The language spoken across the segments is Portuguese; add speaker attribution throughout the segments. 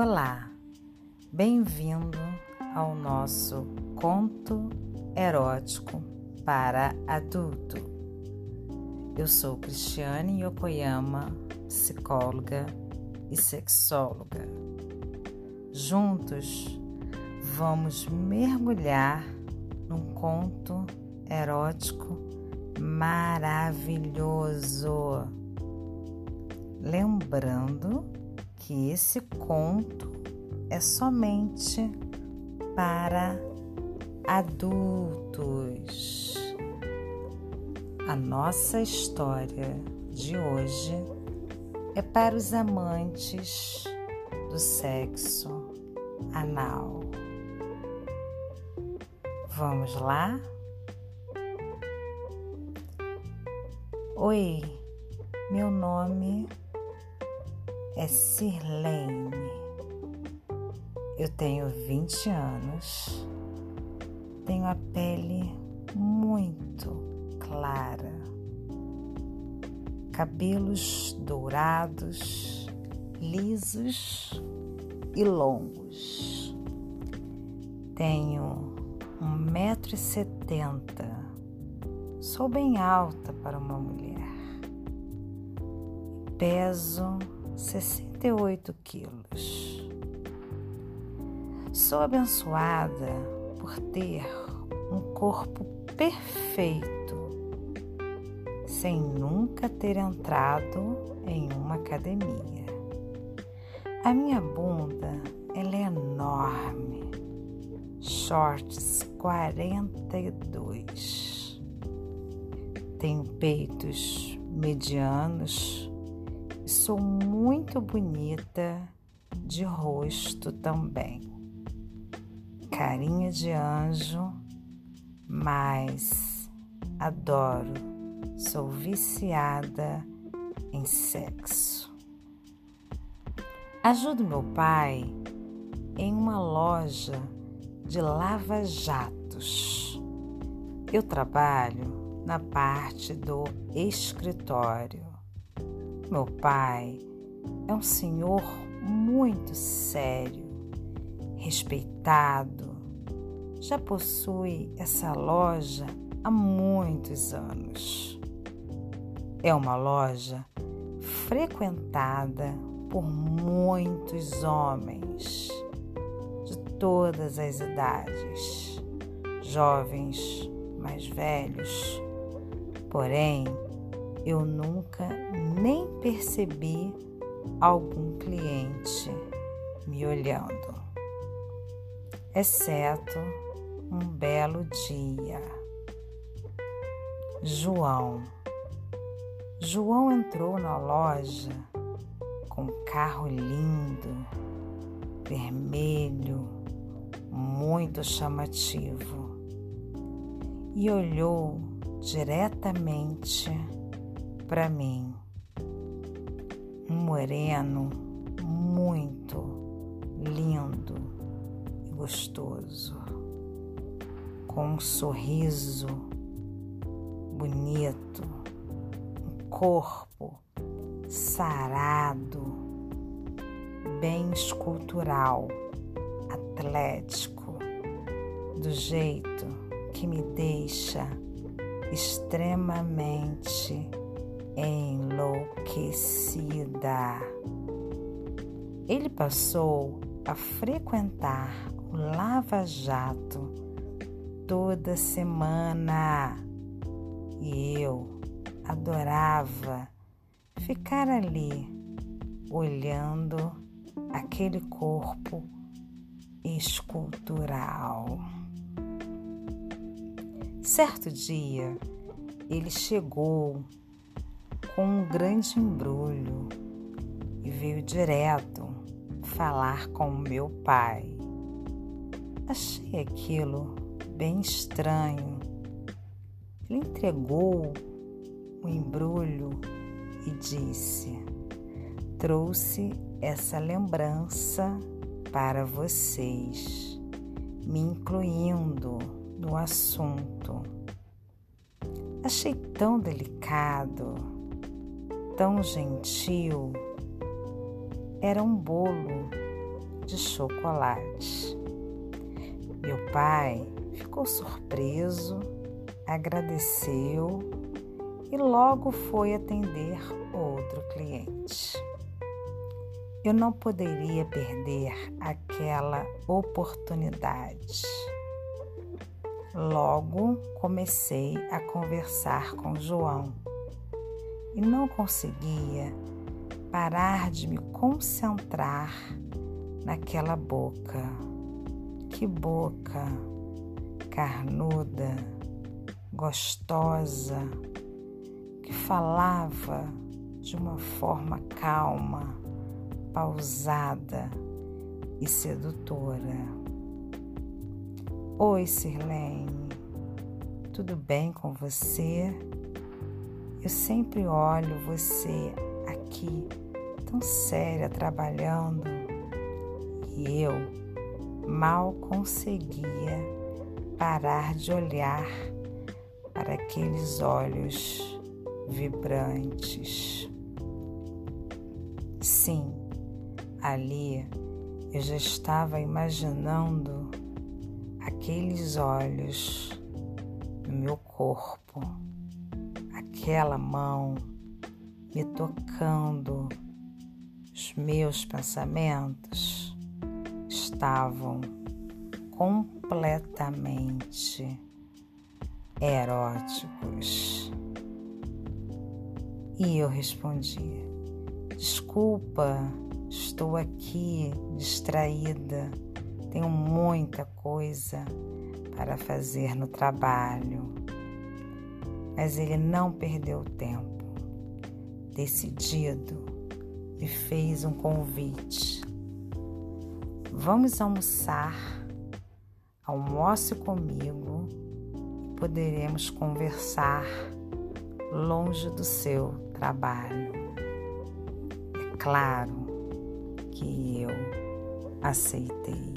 Speaker 1: Olá, bem-vindo ao nosso conto erótico para adulto. Eu sou Cristiane Yokoyama, psicóloga e sexóloga. Juntos vamos mergulhar num conto erótico maravilhoso. Lembrando que esse conto é somente para adultos. A nossa história de hoje é para os amantes do sexo anal. Vamos lá? Oi, meu nome é Sirlene. Eu tenho 20 anos, tenho a pele muito clara, cabelos dourados, lisos e longos. Tenho um metro e setenta. Sou bem alta para uma mulher. Peso 68 quilos. Sou abençoada por ter um corpo perfeito, sem nunca ter entrado em uma academia. A minha bunda ela é enorme, shorts 42. Tenho peitos medianos sou muito bonita de rosto também. Carinha de anjo, mas adoro, sou viciada em sexo. Ajudo meu pai em uma loja de lava-jatos. Eu trabalho na parte do escritório. Meu pai é um senhor muito sério, respeitado. Já possui essa loja há muitos anos. É uma loja frequentada por muitos homens de todas as idades, jovens, mais velhos. Porém, eu nunca nem percebi algum cliente me olhando, exceto um belo dia. João. João entrou na loja com um carro lindo, vermelho, muito chamativo, e olhou diretamente para mim. Um moreno muito lindo e gostoso, com um sorriso bonito, um corpo sarado, bem escultural, atlético, do jeito que me deixa extremamente enlouquecida. Ele passou a frequentar o Lava Jato toda semana e eu adorava ficar ali olhando aquele corpo escultural. Certo dia, ele chegou com um grande embrulho e veio direto falar com meu pai. Achei aquilo bem estranho. Ele entregou o embrulho e disse: Trouxe essa lembrança para vocês, me incluindo no assunto. Achei tão delicado tão gentil. Era um bolo de chocolate. Meu pai ficou surpreso, agradeceu e logo foi atender outro cliente. Eu não poderia perder aquela oportunidade. Logo comecei a conversar com João e não conseguia parar de me concentrar naquela boca. Que boca carnuda, gostosa, que falava de uma forma calma, pausada e sedutora. Oi, Sirlene, tudo bem com você? Eu sempre olho você aqui tão séria trabalhando e eu mal conseguia parar de olhar para aqueles olhos vibrantes. Sim, ali eu já estava imaginando aqueles olhos no meu corpo, aquela mão me tocando, os meus pensamentos estavam completamente eróticos. E eu respondi: Desculpa, estou aqui distraída tenho muita coisa para fazer no trabalho. Mas ele não perdeu tempo. Decidido, me fez um convite. Vamos almoçar. Almoce comigo e poderemos conversar longe do seu trabalho. É claro que eu aceitei.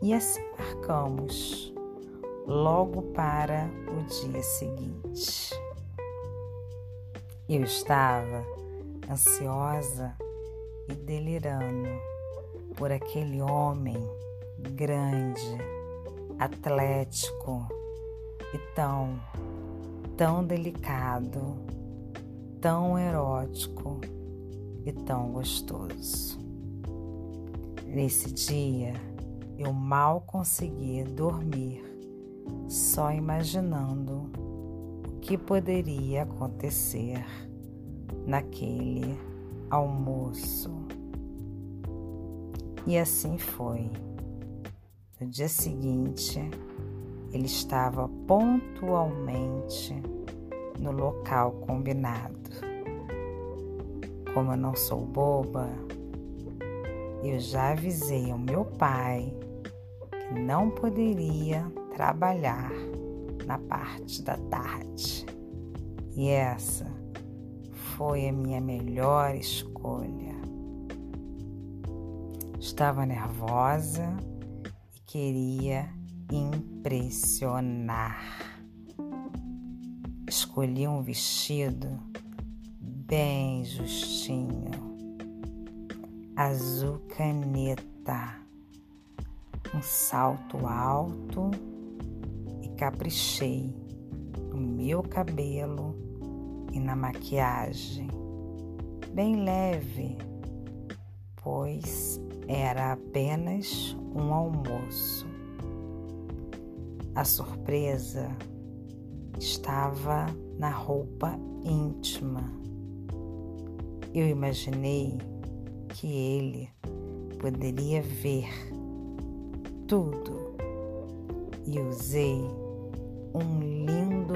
Speaker 1: E assim marcamos logo para o dia seguinte. Eu estava ansiosa e delirando por aquele homem grande, atlético e tão, tão delicado, tão erótico e tão gostoso. Nesse dia, eu mal conseguia dormir, só imaginando o que poderia acontecer naquele almoço. E assim foi. No dia seguinte, ele estava pontualmente no local combinado. Como eu não sou boba, eu já avisei ao meu pai não poderia trabalhar na parte da tarde. E essa foi a minha melhor escolha. Estava nervosa e queria impressionar. Escolhi um vestido bem justinho, azul caneta um salto alto caprichei no meu cabelo e na maquiagem, bem leve, pois era apenas um almoço. A surpresa estava na roupa íntima. Eu imaginei que ele poderia ver tudo e usei um lindo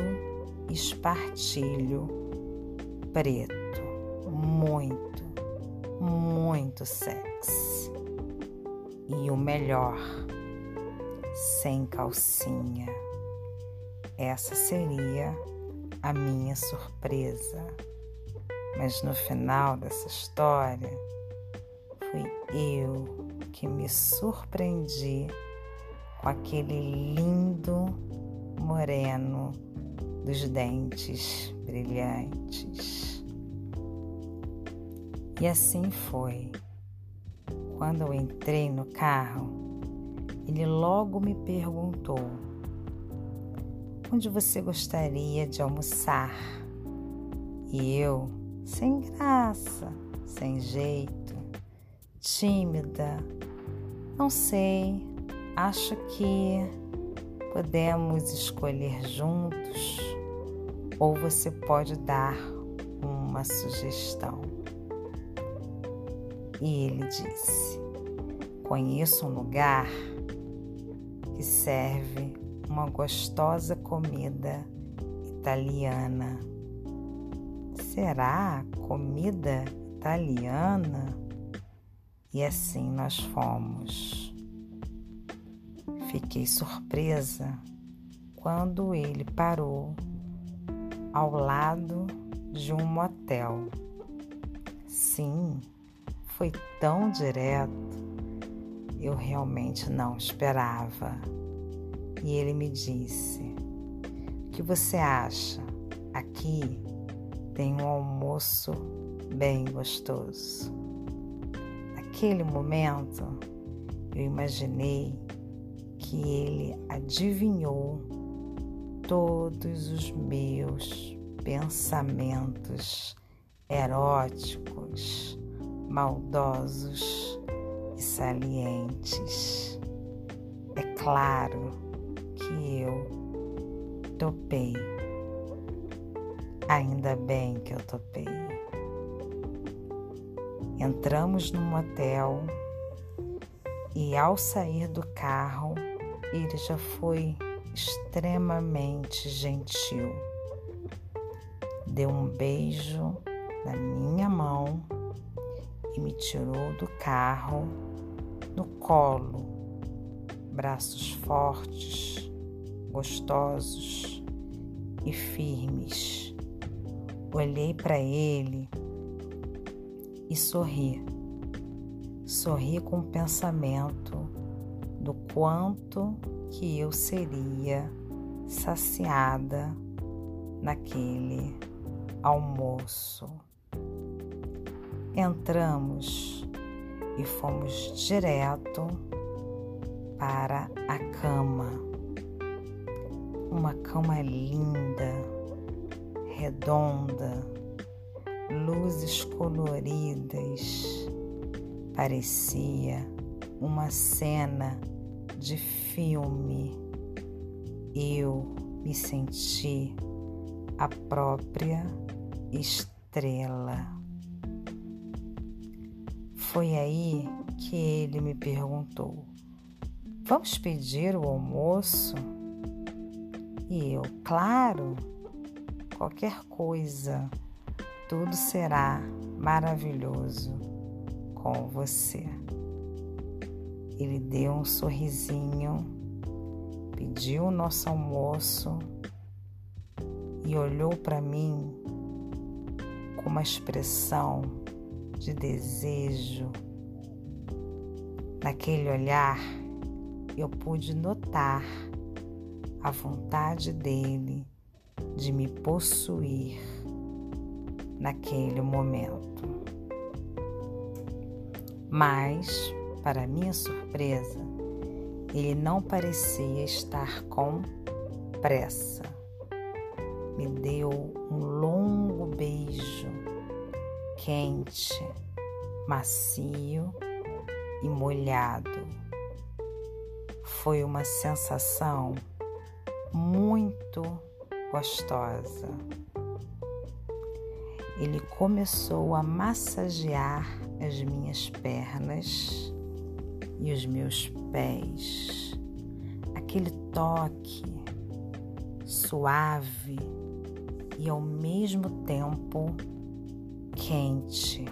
Speaker 1: espartilho preto, muito, muito sexy. E o melhor, sem calcinha. Essa seria a minha surpresa. Mas no final dessa história, fui eu que me surpreendi com aquele lindo moreno dos dentes brilhantes. E assim foi. Quando eu entrei no carro, ele logo me perguntou: Onde você gostaria de almoçar? E eu, sem graça, sem jeito, tímida, não sei, acho que podemos escolher juntos ou você pode dar uma sugestão. E ele disse: Conheço um lugar que serve uma gostosa comida italiana. Será comida italiana? E assim nós fomos. Fiquei surpresa quando ele parou ao lado de um motel. Sim, foi tão direto, eu realmente não esperava. E ele me disse: O que você acha? Aqui tem um almoço bem gostoso naquele momento, eu imaginei que ele adivinhou todos os meus pensamentos eróticos, maldosos e salientes. É claro que eu topei. Ainda bem que eu topei. Entramos no motel e ao sair do carro, ele já foi extremamente gentil. Deu um beijo na minha mão e me tirou do carro no colo, braços fortes, gostosos e firmes. Olhei para ele e sorri. Sorri com o pensamento do quanto que eu seria saciada naquele almoço. Entramos e fomos direto para a cama. Uma cama linda, redonda, luzes coloridas. Parecia uma cena de filme. Eu me senti a própria estrela. Foi aí que ele me perguntou: Vamos pedir o almoço? E eu, claro, qualquer coisa tudo será maravilhoso com você. Ele deu um sorrisinho, pediu o nosso almoço e olhou para mim com uma expressão de desejo. Naquele olhar, eu pude notar a vontade dele de me possuir naquele momento. Mas, para minha surpresa, ele não parecia estar com pressa. Me deu um longo beijo, quente, macio e molhado. Foi uma sensação muito gostosa ele começou a massagear as minhas pernas e os meus pés. Aquele toque suave e ao mesmo tempo quente.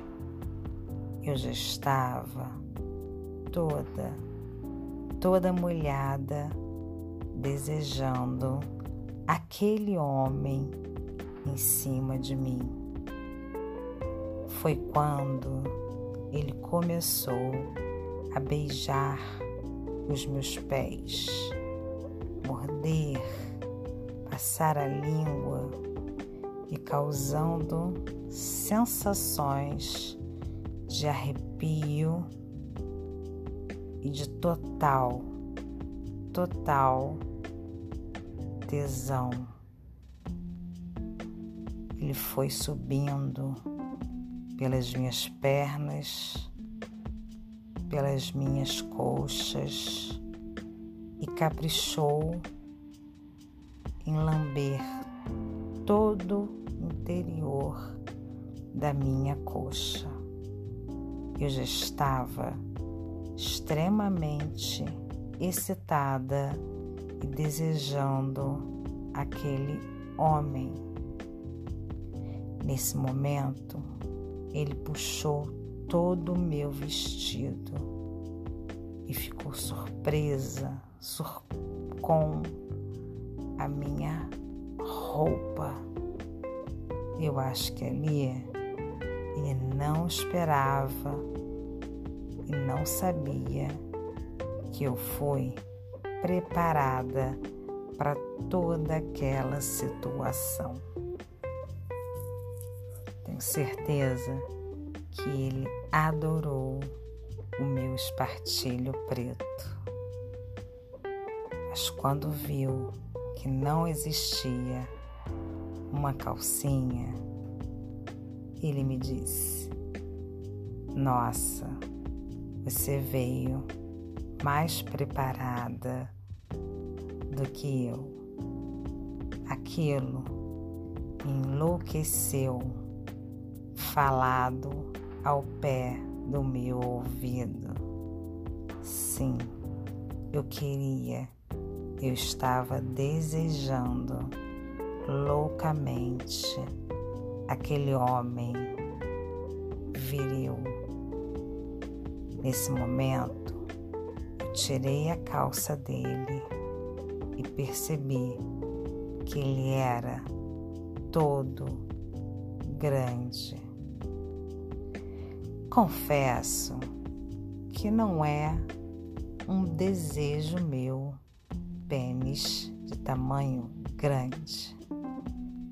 Speaker 1: Eu já estava toda, toda molhada, desejando aquele homem em cima de mim foi quando ele começou a beijar os meus pés, morder, passar a língua e causando sensações de arrepio e de total, total tesão. Ele foi subindo pelas minhas pernas, pelas minhas coxas e caprichou em lamber todo o interior da minha coxa. Eu já estava extremamente excitada e desejando aquele homem. Nesse momento, ele puxou todo o meu vestido e ficou surpresa sur com a minha roupa. Eu acho que ali ele não esperava e não sabia que eu fui preparada para toda aquela situação. Tenho certeza que ele adorou o meu espartilho preto. Mas quando viu que não existia uma calcinha, ele me disse: Nossa, você veio mais preparada do que eu. Aquilo enlouqueceu, falado ao pé do meu ouvido. Sim, eu queria, eu estava desejando loucamente aquele homem viril. Nesse momento, eu tirei a calça dele e percebi que ele era todo grande. Confesso que não é um desejo meu pênis de tamanho grande,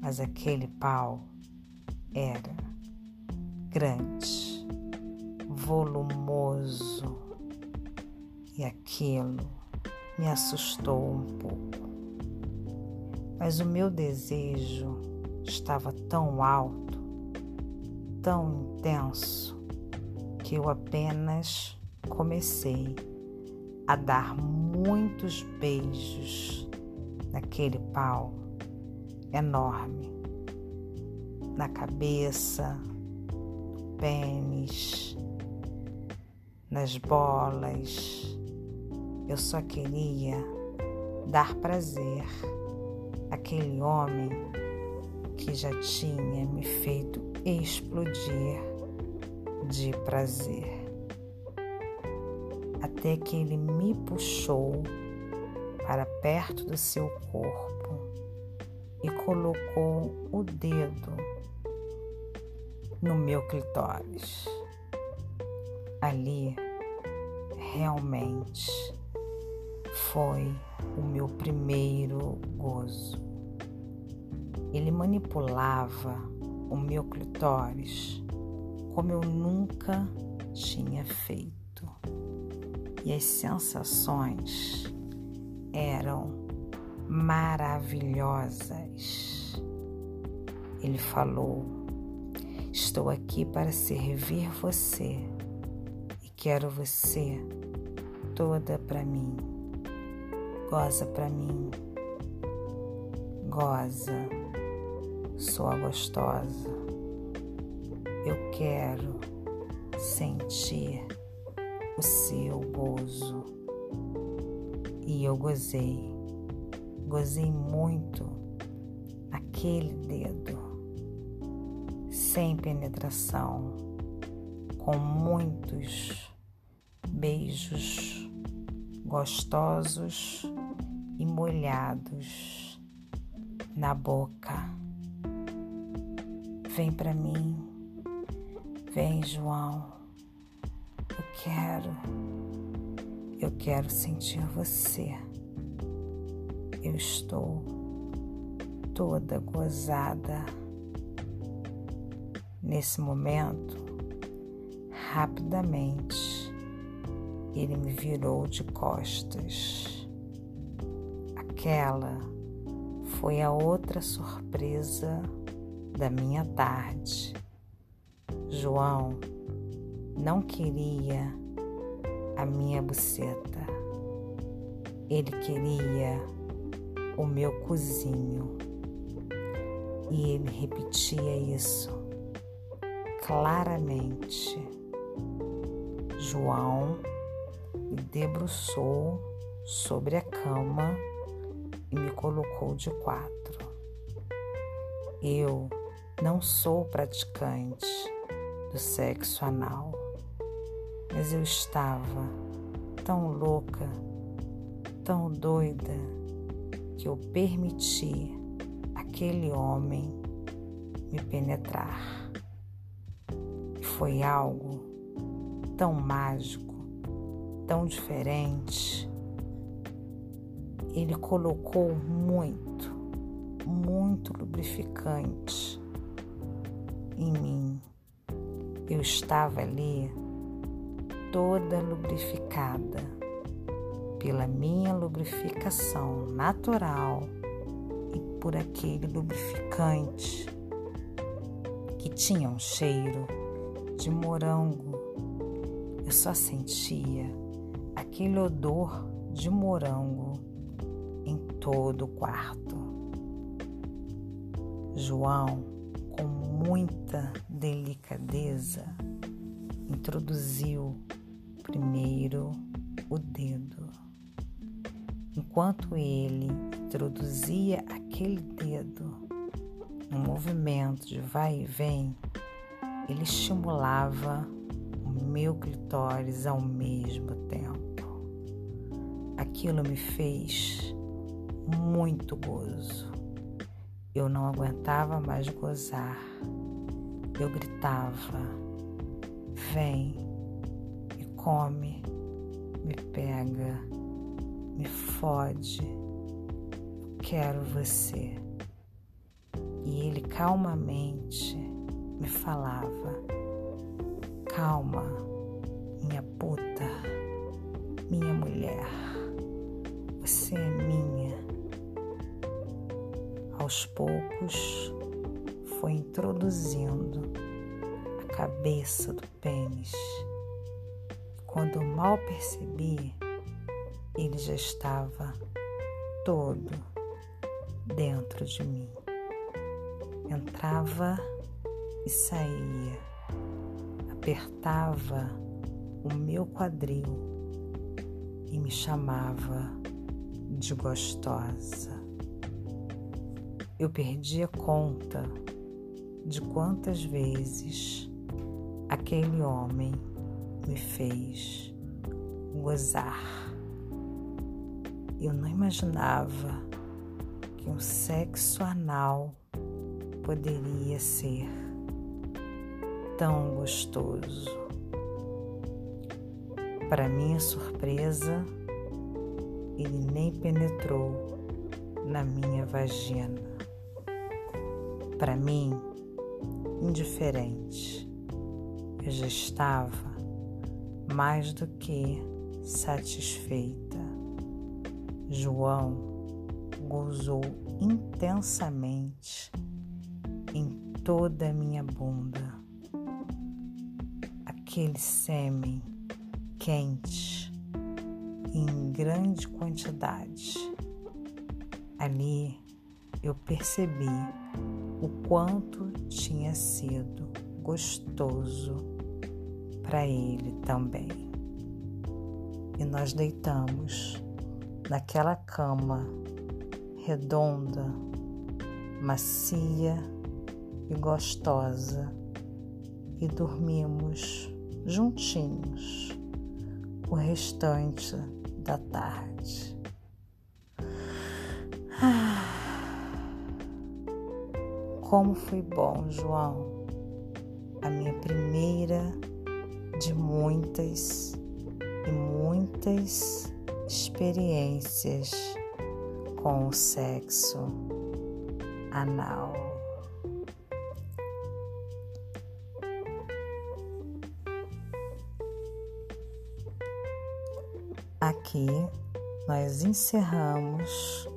Speaker 1: mas aquele pau era grande, volumoso e aquilo me assustou um pouco. Mas o meu desejo estava tão alto, tão intenso, que eu apenas comecei a dar muitos beijos naquele pau enorme, na cabeça, no pênis, nas bolas. Eu só queria dar prazer àquele homem que já tinha me feito explodir de prazer. Até que ele me puxou para perto do seu corpo e colocou o dedo no meu clitóris. Ali realmente foi o meu primeiro gozo. Ele manipulava o meu clitóris como eu nunca tinha feito. E as sensações eram maravilhosas. Ele falou: Estou aqui para servir você e quero você toda para mim. Goza para mim. Goza. Sou gostosa. Quero sentir o seu gozo. E eu gozei, gozei muito aquele dedo, sem penetração, com muitos beijos gostosos e molhados na boca. Vem para mim, vem, João. Eu quero, eu quero sentir você. Eu estou toda gozada. Nesse momento, rapidamente, ele me virou de costas. Aquela foi a outra surpresa da minha tarde. João não queria a minha buceta. Ele queria o meu cozinho. E ele repetia isso claramente. João me debruçou sobre a cama e me colocou de quatro. Eu não sou praticante do sexo anal, mas eu estava tão louca, tão doida, que eu permiti aquele homem me penetrar. Foi algo tão mágico, tão diferente. Ele colocou muito, muito lubrificante em mim. Eu estava ali toda lubrificada pela minha lubrificação natural e por aquele lubrificante que tinha um cheiro de morango. Eu só sentia aquele odor de morango em todo o quarto. João, com muita delicadeza, introduziu primeiro o dedo. Enquanto ele introduzia aquele dedo no movimento de vai e vem, ele estimulava o meu clitóris ao mesmo tempo. Aquilo me fez muito gozo. Eu não aguentava mais gozar. Eu gritava: Vem, me come, me pega, me fode. Quero você. E ele calmamente me falava: Calma, minha puta, minha mulher, você é minha. Aos poucos foi introduzindo cabeça do pênis. Quando mal percebi, ele já estava todo dentro de mim. Entrava e saía, apertava o meu quadril e me chamava de gostosa. Eu perdi a conta de quantas vezes aquele homem me fez gozar. Eu não imaginava que um sexo anal poderia ser tão gostoso. Para minha surpresa, ele nem penetrou na minha vagina. Para mim, indiferente, eu já estava mais do que satisfeita. João gozou intensamente em toda a minha bunda. Aquele sêmen quente em grande quantidade. Ali eu percebi o quanto tinha sido gostoso para ele também. E nós deitamos naquela cama redonda, macia e gostosa e dormimos juntinhos o restante da tarde. Como foi bom, João, a minha primeira de muitas e muitas experiências com o sexo anal. aqui nós encerramos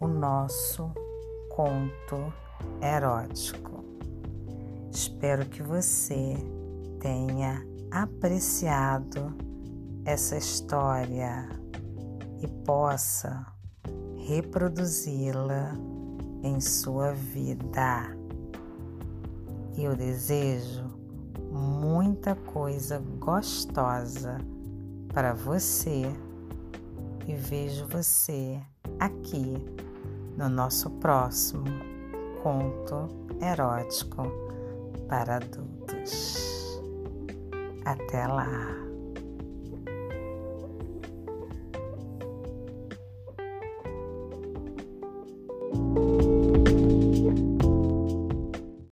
Speaker 1: o nosso conto erótico. Espero que você tenha apreciado essa história e possa reproduzi-la em sua vida. Eu desejo muita coisa gostosa para você e vejo você aqui no nosso próximo conto erótico para adultos. Até lá!